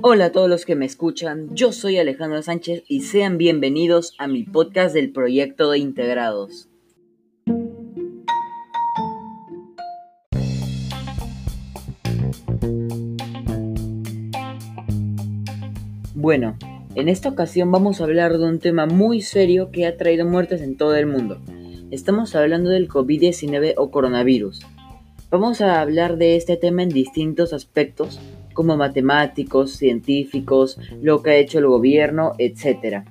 Hola a todos los que me escuchan, yo soy Alejandro Sánchez y sean bienvenidos a mi podcast del proyecto de integrados. Bueno, en esta ocasión vamos a hablar de un tema muy serio que ha traído muertes en todo el mundo. Estamos hablando del COVID-19 o coronavirus. Vamos a hablar de este tema en distintos aspectos como matemáticos, científicos, lo que ha hecho el gobierno, etc.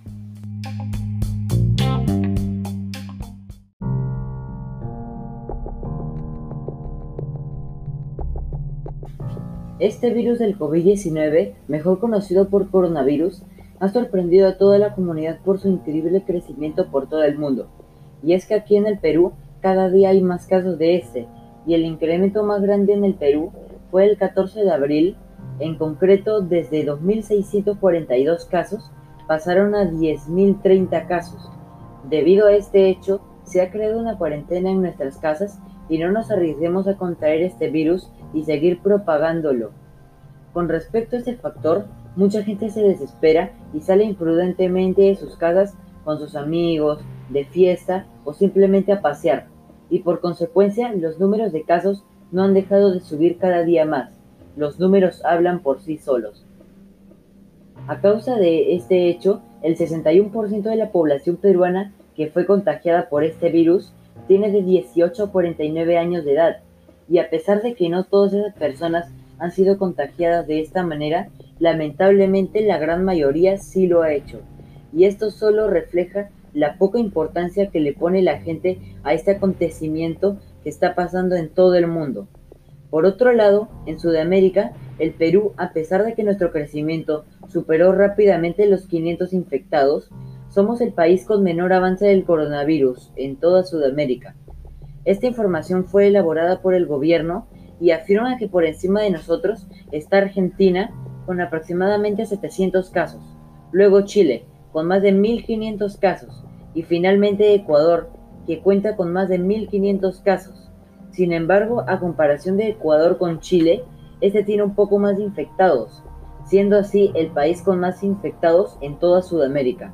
Este virus del COVID-19, mejor conocido por coronavirus, ha sorprendido a toda la comunidad por su increíble crecimiento por todo el mundo. Y es que aquí en el Perú cada día hay más casos de este, y el incremento más grande en el Perú fue el 14 de abril en concreto, desde 2.642 casos pasaron a 10.030 casos. Debido a este hecho, se ha creado una cuarentena en nuestras casas y no nos arriesguemos a contraer este virus y seguir propagándolo. Con respecto a este factor, mucha gente se desespera y sale imprudentemente de sus casas con sus amigos, de fiesta o simplemente a pasear, y por consecuencia los números de casos no han dejado de subir cada día más. Los números hablan por sí solos. A causa de este hecho, el 61% de la población peruana que fue contagiada por este virus tiene de 18 a 49 años de edad, y a pesar de que no todas esas personas han sido contagiadas de esta manera, lamentablemente la gran mayoría sí lo ha hecho, y esto solo refleja la poca importancia que le pone la gente a este acontecimiento que está pasando en todo el mundo. Por otro lado, en Sudamérica, el Perú, a pesar de que nuestro crecimiento superó rápidamente los 500 infectados, somos el país con menor avance del coronavirus en toda Sudamérica. Esta información fue elaborada por el gobierno y afirma que por encima de nosotros está Argentina con aproximadamente 700 casos, luego Chile con más de 1.500 casos y finalmente Ecuador que cuenta con más de 1.500 casos. Sin embargo, a comparación de Ecuador con Chile, este tiene un poco más de infectados, siendo así el país con más infectados en toda Sudamérica.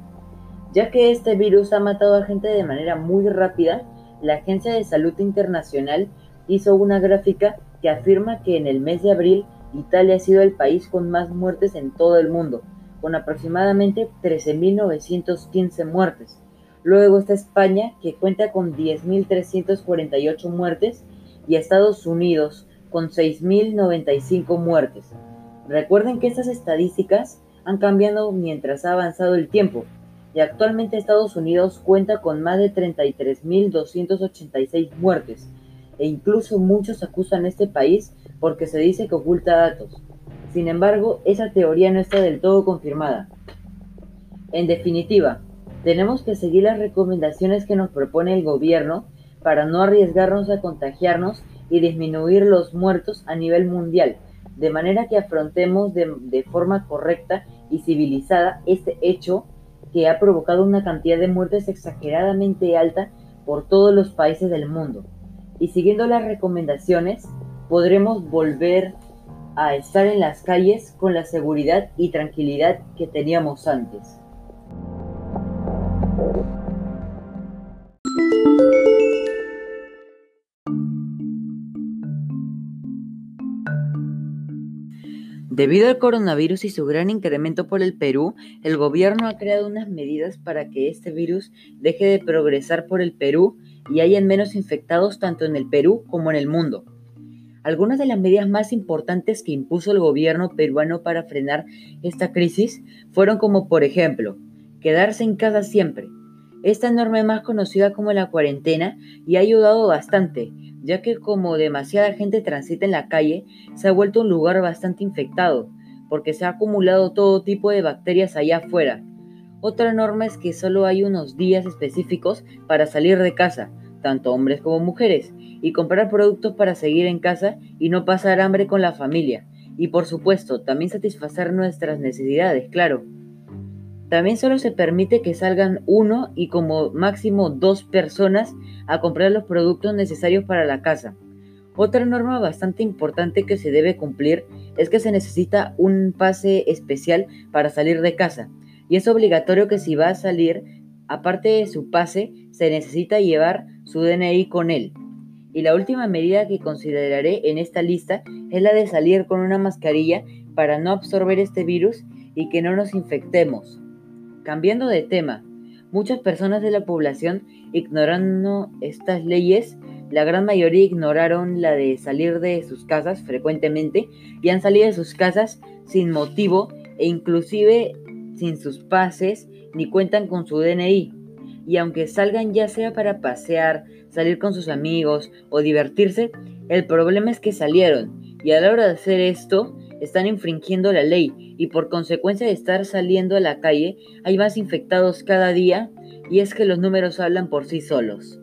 Ya que este virus ha matado a gente de manera muy rápida, la Agencia de Salud Internacional hizo una gráfica que afirma que en el mes de abril Italia ha sido el país con más muertes en todo el mundo, con aproximadamente 13.915 muertes. Luego está España, que cuenta con 10.348 muertes, y Estados Unidos con 6.095 muertes. Recuerden que estas estadísticas han cambiado mientras ha avanzado el tiempo, y actualmente Estados Unidos cuenta con más de 33.286 muertes, e incluso muchos acusan a este país porque se dice que oculta datos. Sin embargo, esa teoría no está del todo confirmada. En definitiva, tenemos que seguir las recomendaciones que nos propone el gobierno para no arriesgarnos a contagiarnos y disminuir los muertos a nivel mundial, de manera que afrontemos de, forma correcta y civilizada este hecho que ha provocado una cantidad de muertes exageradamente alta por todos los países del mundo. Y siguiendo las recomendaciones, podremos volver a estar en las calles con la seguridad y tranquilidad que teníamos antes. Debido al coronavirus y su gran incremento por el Perú, el gobierno ha creado unas medidas para que este virus deje de progresar por el Perú y hayan menos infectados tanto en el Perú como en el mundo. Algunas de las medidas más importantes que impuso el gobierno peruano para frenar esta crisis fueron como por ejemplo, quedarse en casa siempre. Esta norma es más conocida como la cuarentena y ha ayudado bastante, ya que como demasiada gente transita en la calle, se ha vuelto un lugar bastante infectado, porque se ha acumulado todo tipo de bacterias allá afuera. Otra norma es que solo hay unos días específicos para salir de casa, tanto hombres como mujeres, y comprar productos para seguir en casa y no pasar hambre con la familia. Y por supuesto, también satisfacer nuestras necesidades, claro. También solo se permite que salgan uno y como máximo dos personas a comprar los productos necesarios para la casa. Otra norma bastante importante que se debe cumplir es que se necesita un pase especial para salir de casa. Y es obligatorio que si va a salir, aparte de su pase, se necesita llevar su DNI con él. Y la última medida que consideraré en esta lista es la de salir con una mascarilla para no absorber este virus y que no nos infectemos. Cambiando de tema, muchas personas de la población ignorando estas leyes la gran mayoría ignoraron la de salir de sus casas frecuentemente y han salido de sus casas sin motivo e inclusive sin sus pases ni cuentan con su DNI. Y aunque salgan ya sea para pasear, salir con sus amigos o divertirse, el problema es que salieron y a la hora de hacer esto están infringiendo la ley y por consecuencia de estar saliendo a la calle hay más infectados cada día y es que los números hablan por sí solos.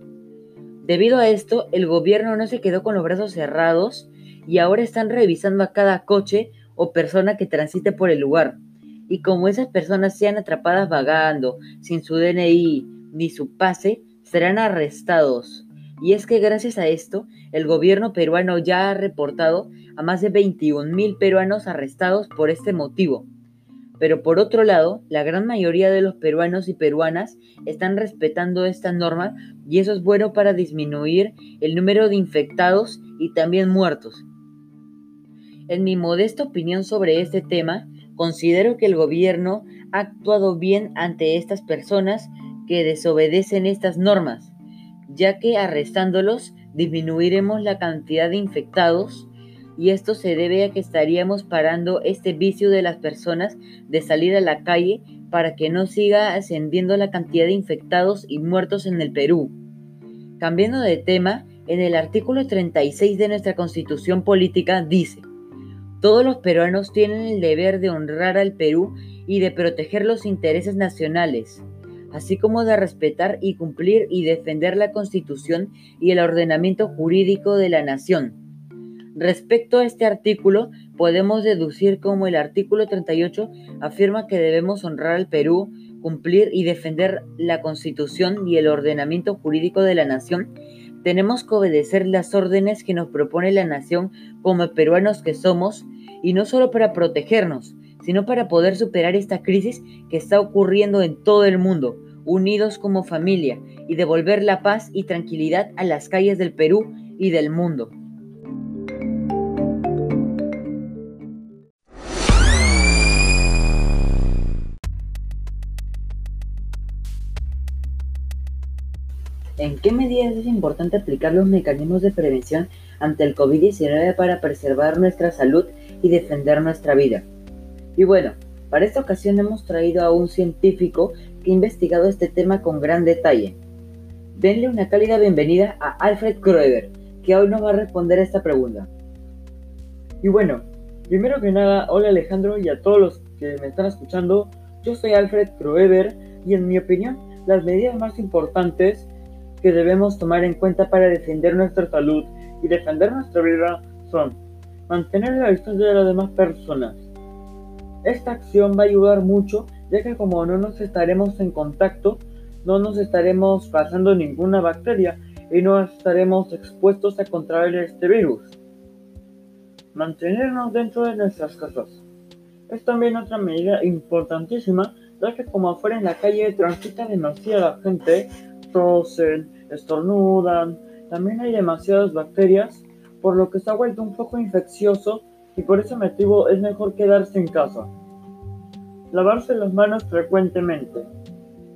Debido a esto, el gobierno no se quedó con los brazos cerrados y ahora están revisando a cada coche o persona que transite por el lugar. Y como esas personas sean atrapadas vagando, sin su DNI ni su pase, serán arrestados. Y es que gracias a esto, el gobierno peruano ya ha reportado a más de 21 mil peruanos arrestados por este motivo. Pero por otro lado, la gran mayoría de los peruanos y peruanas están respetando esta norma y eso es bueno para disminuir el número de infectados y también muertos. En mi modesta opinión sobre este tema, considero que el gobierno ha actuado bien ante estas personas que desobedecen estas normas, ya que arrestándolos disminuiremos la cantidad de infectados y esto se debe a que estaríamos parando este vicio de las personas de salir a la calle para que no siga ascendiendo la cantidad de infectados y muertos en el Perú. Cambiando de tema, en el artículo 36 de nuestra constitución política dice, todos los peruanos tienen el deber de honrar al Perú y de proteger los intereses nacionales, así como de respetar y cumplir y defender la constitución y el ordenamiento jurídico de la nación Respecto a este artículo, podemos deducir como el artículo 38 afirma que debemos honrar al Perú, cumplir y defender la Constitución y el ordenamiento jurídico de la nación, tenemos que obedecer las órdenes que nos propone la nación como peruanos que somos, y no solo para protegernos, sino para poder superar esta crisis que está ocurriendo en todo el mundo, unidos como familia, y devolver la paz y tranquilidad a las calles del Perú y del mundo. ¿En qué medidas es importante aplicar los mecanismos de prevención ante el COVID-19 para preservar nuestra salud y defender nuestra vida? Y bueno, para esta ocasión hemos traído a un científico que ha investigado este tema con gran detalle. Denle una cálida bienvenida a Alfred Kroeber, que hoy nos va a responder a esta pregunta. Y bueno, primero que nada, hola Alejandro y a todos los que me están escuchando. Yo soy Alfred Kroeber y en mi opinión, las medidas más importantes que debemos tomar en cuenta para defender nuestra salud y defender nuestra vida son mantener la distancia de las demás personas. Esta acción va a ayudar mucho ya que como no nos estaremos en contacto, no nos estaremos pasando ninguna bacteria y no estaremos expuestos a contraer este virus. Mantenernos dentro de nuestras casas. Es también otra medida importantísima ya que como afuera en la calle transita demasiada gente, tosen, estornudan, también hay demasiadas bacterias, por lo que se ha vuelto un poco infeccioso y por ese motivo es mejor quedarse en casa. Lavarse las manos frecuentemente.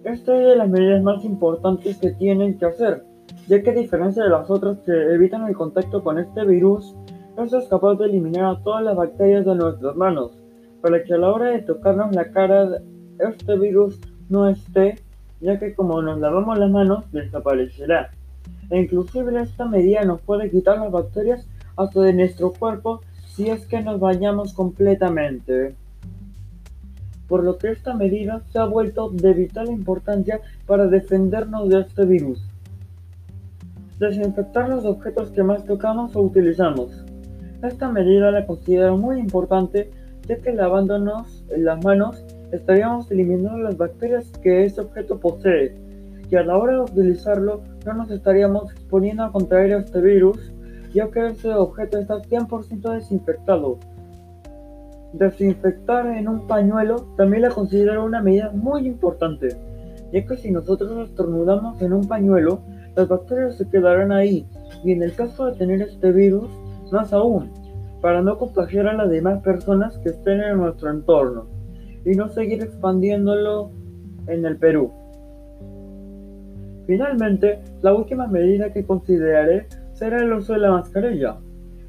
Esta es de las medidas más importantes que tienen que hacer, ya que a diferencia de las otras que evitan el contacto con este virus, esto es capaz de eliminar a todas las bacterias de nuestras manos, para que a la hora de tocarnos la cara este virus no esté ya que como nos lavamos las manos desaparecerá. E inclusive esta medida nos puede quitar las bacterias hasta de nuestro cuerpo si es que nos bañamos completamente. Por lo que esta medida se ha vuelto de vital importancia para defendernos de este virus. Desinfectar los objetos que más tocamos o utilizamos. Esta medida la considero muy importante ya que lavándonos las manos estaríamos eliminando las bacterias que este objeto posee y a la hora de utilizarlo no nos estaríamos exponiendo a contraer este virus ya que ese objeto está 100% desinfectado. Desinfectar en un pañuelo también la considero una medida muy importante, ya que si nosotros estornudamos en un pañuelo, las bacterias se quedarán ahí, y en el caso de tener este virus, más aún, para no contagiar a las demás personas que estén en nuestro entorno, y no seguir expandiéndolo en el Perú. Finalmente, la última medida que consideraré será el uso de la mascarilla.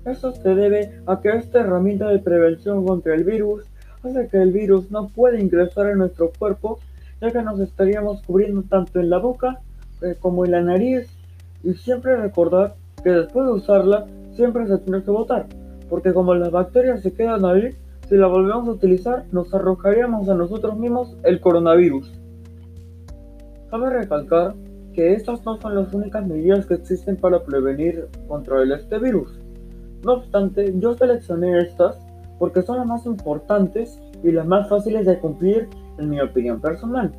Esto se debe a que esta herramienta de prevención contra el virus hace que el virus no pueda ingresar en nuestro cuerpo, ya que nos estaríamos cubriendo tanto en la boca eh, como en la nariz. Y siempre recordar que después de usarla, siempre se tiene que botar, porque como las bacterias se quedan ahí, si la volvemos a utilizar, nos arrojaríamos a nosotros mismos el coronavirus. Cabe recalcar que estas no son las únicas medidas que existen para prevenir contra este virus. No obstante, yo seleccioné estas porque son las más importantes y las más fáciles de cumplir en mi opinión personal.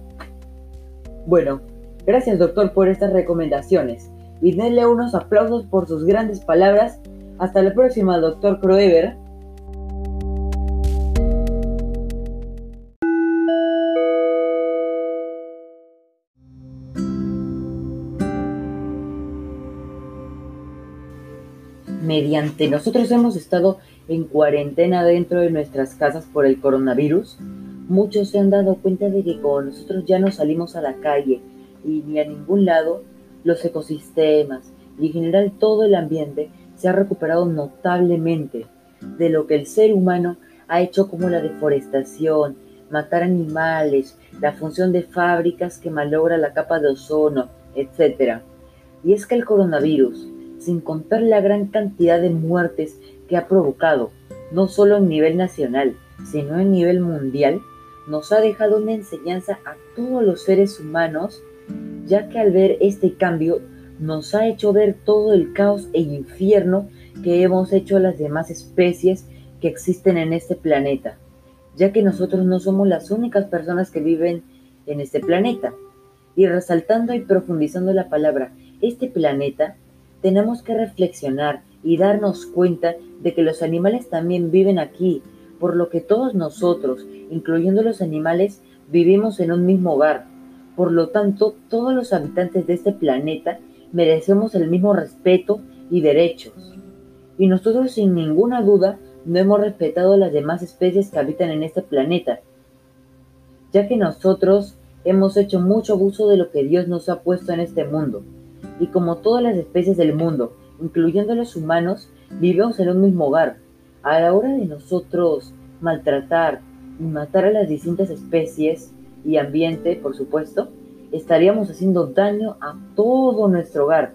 Bueno, gracias doctor por estas recomendaciones y denle unos aplausos por sus grandes palabras. Hasta la próxima, doctor Kroeber. Mediante nosotros hemos estado en cuarentena dentro de nuestras casas por el coronavirus, muchos se han dado cuenta de que como nosotros ya no salimos a la calle y ni a ningún lado, los ecosistemas y en general todo el ambiente se ha recuperado notablemente de lo que el ser humano ha hecho como la deforestación, matar animales, la función de fábricas que malogra la capa de ozono, etc. Y es que el coronavirus, sin contar la gran cantidad de muertes que ha provocado, no solo a nivel nacional, sino a nivel mundial, nos ha dejado una enseñanza a todos los seres humanos, ya que al ver este cambio nos ha hecho ver todo el caos e infierno que hemos hecho a las demás especies que existen en este planeta, ya que nosotros no somos las únicas personas que viven en este planeta. Y resaltando y profundizando la palabra este planeta, tenemos que reflexionar y darnos cuenta de que los animales también viven aquí, por lo que todos nosotros, incluyendo los animales, vivimos en un mismo hogar. Por lo tanto, todos los habitantes de este planeta merecemos el mismo respeto y derechos. Y nosotros sin ninguna duda no hemos respetado a las demás especies que habitan en este planeta, ya que nosotros hemos hecho mucho abuso de lo que Dios nos ha puesto en este mundo y como todas las especies del mundo, incluyendo los humanos, vivimos en un mismo hogar. A la hora de nosotros maltratar y matar a las distintas especies y ambiente, por supuesto, estaríamos haciendo daño a todo nuestro hogar.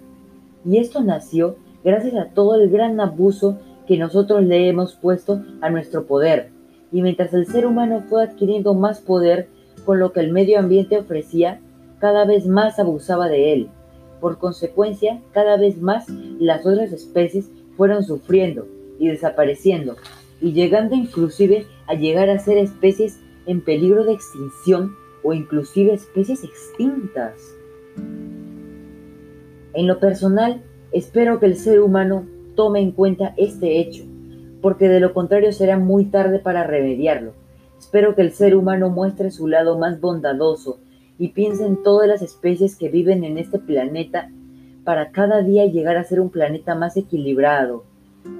Y esto nació gracias a todo el gran abuso que nosotros le hemos puesto a nuestro poder. Y mientras el ser humano fue adquiriendo más poder con lo que el medio ambiente ofrecía, cada vez más abusaba de él. Por consecuencia, cada vez más las otras especies fueron sufriendo y desapareciendo, y llegando inclusive a llegar a ser especies en peligro de extinción o inclusive especies extintas. En lo personal, espero que el ser humano tome en cuenta este hecho, porque de lo contrario será muy tarde para remediarlo. Espero que el ser humano muestre su lado más bondadoso y piensa en todas las especies que viven en este planeta para cada día llegar a ser un planeta más equilibrado,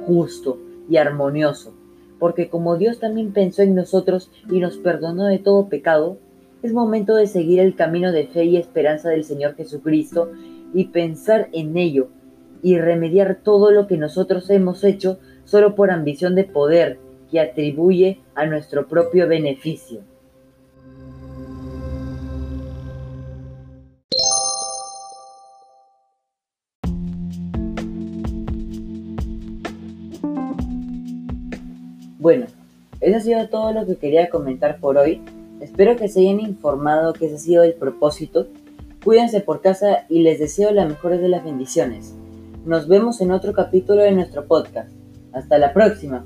justo y armonioso. Porque como Dios también pensó en nosotros y nos perdonó de todo pecado, es momento de seguir el camino de fe y esperanza del Señor Jesucristo y pensar en ello y remediar todo lo que nosotros hemos hecho solo por ambición de poder que atribuye a nuestro propio beneficio. Bueno, eso ha sido todo lo que quería comentar por hoy. Espero que se hayan informado que ese ha sido el propósito. Cuídense por casa y les deseo las mejores de las bendiciones. Nos vemos en otro capítulo de nuestro podcast. Hasta la próxima.